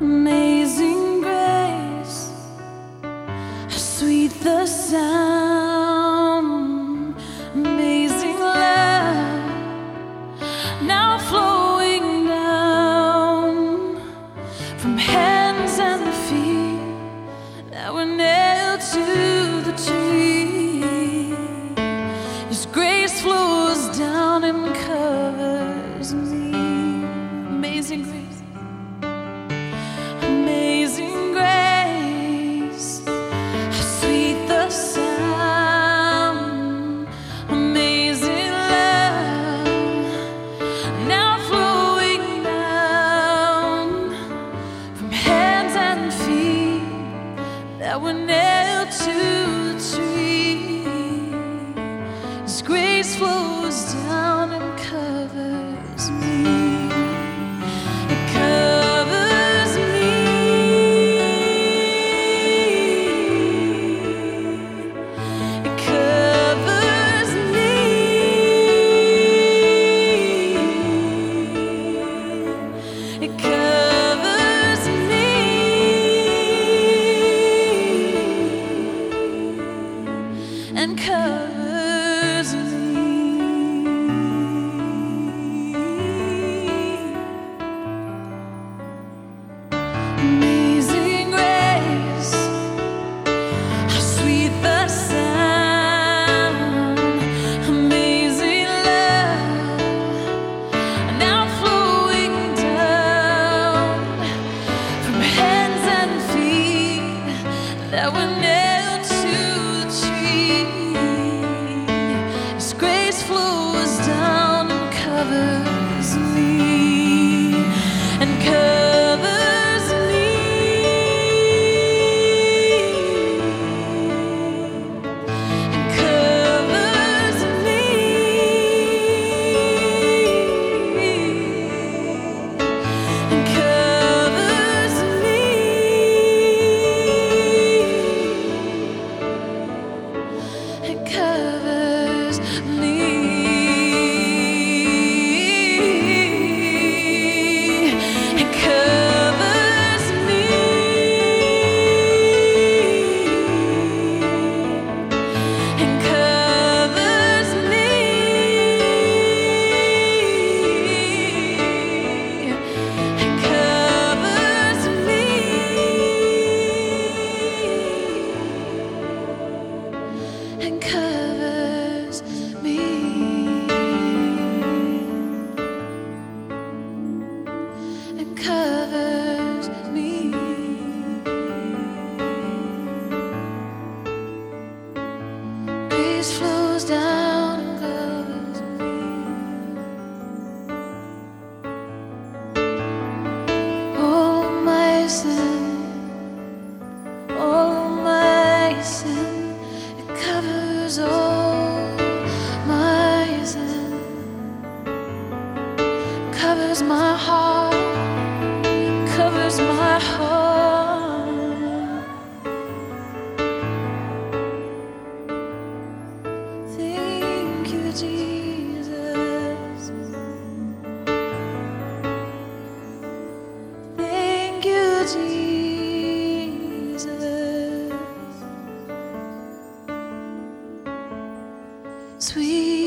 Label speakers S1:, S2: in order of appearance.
S1: Amazing grace, how sweet the sound. That were nailed that were nailed to the tree. His grace flows down and covers me and covers me and covers me and covers Grace flows down and covers me. All my sin, all my sin, it covers all my sin, covers my heart, covers my heart. Jesus. Sweet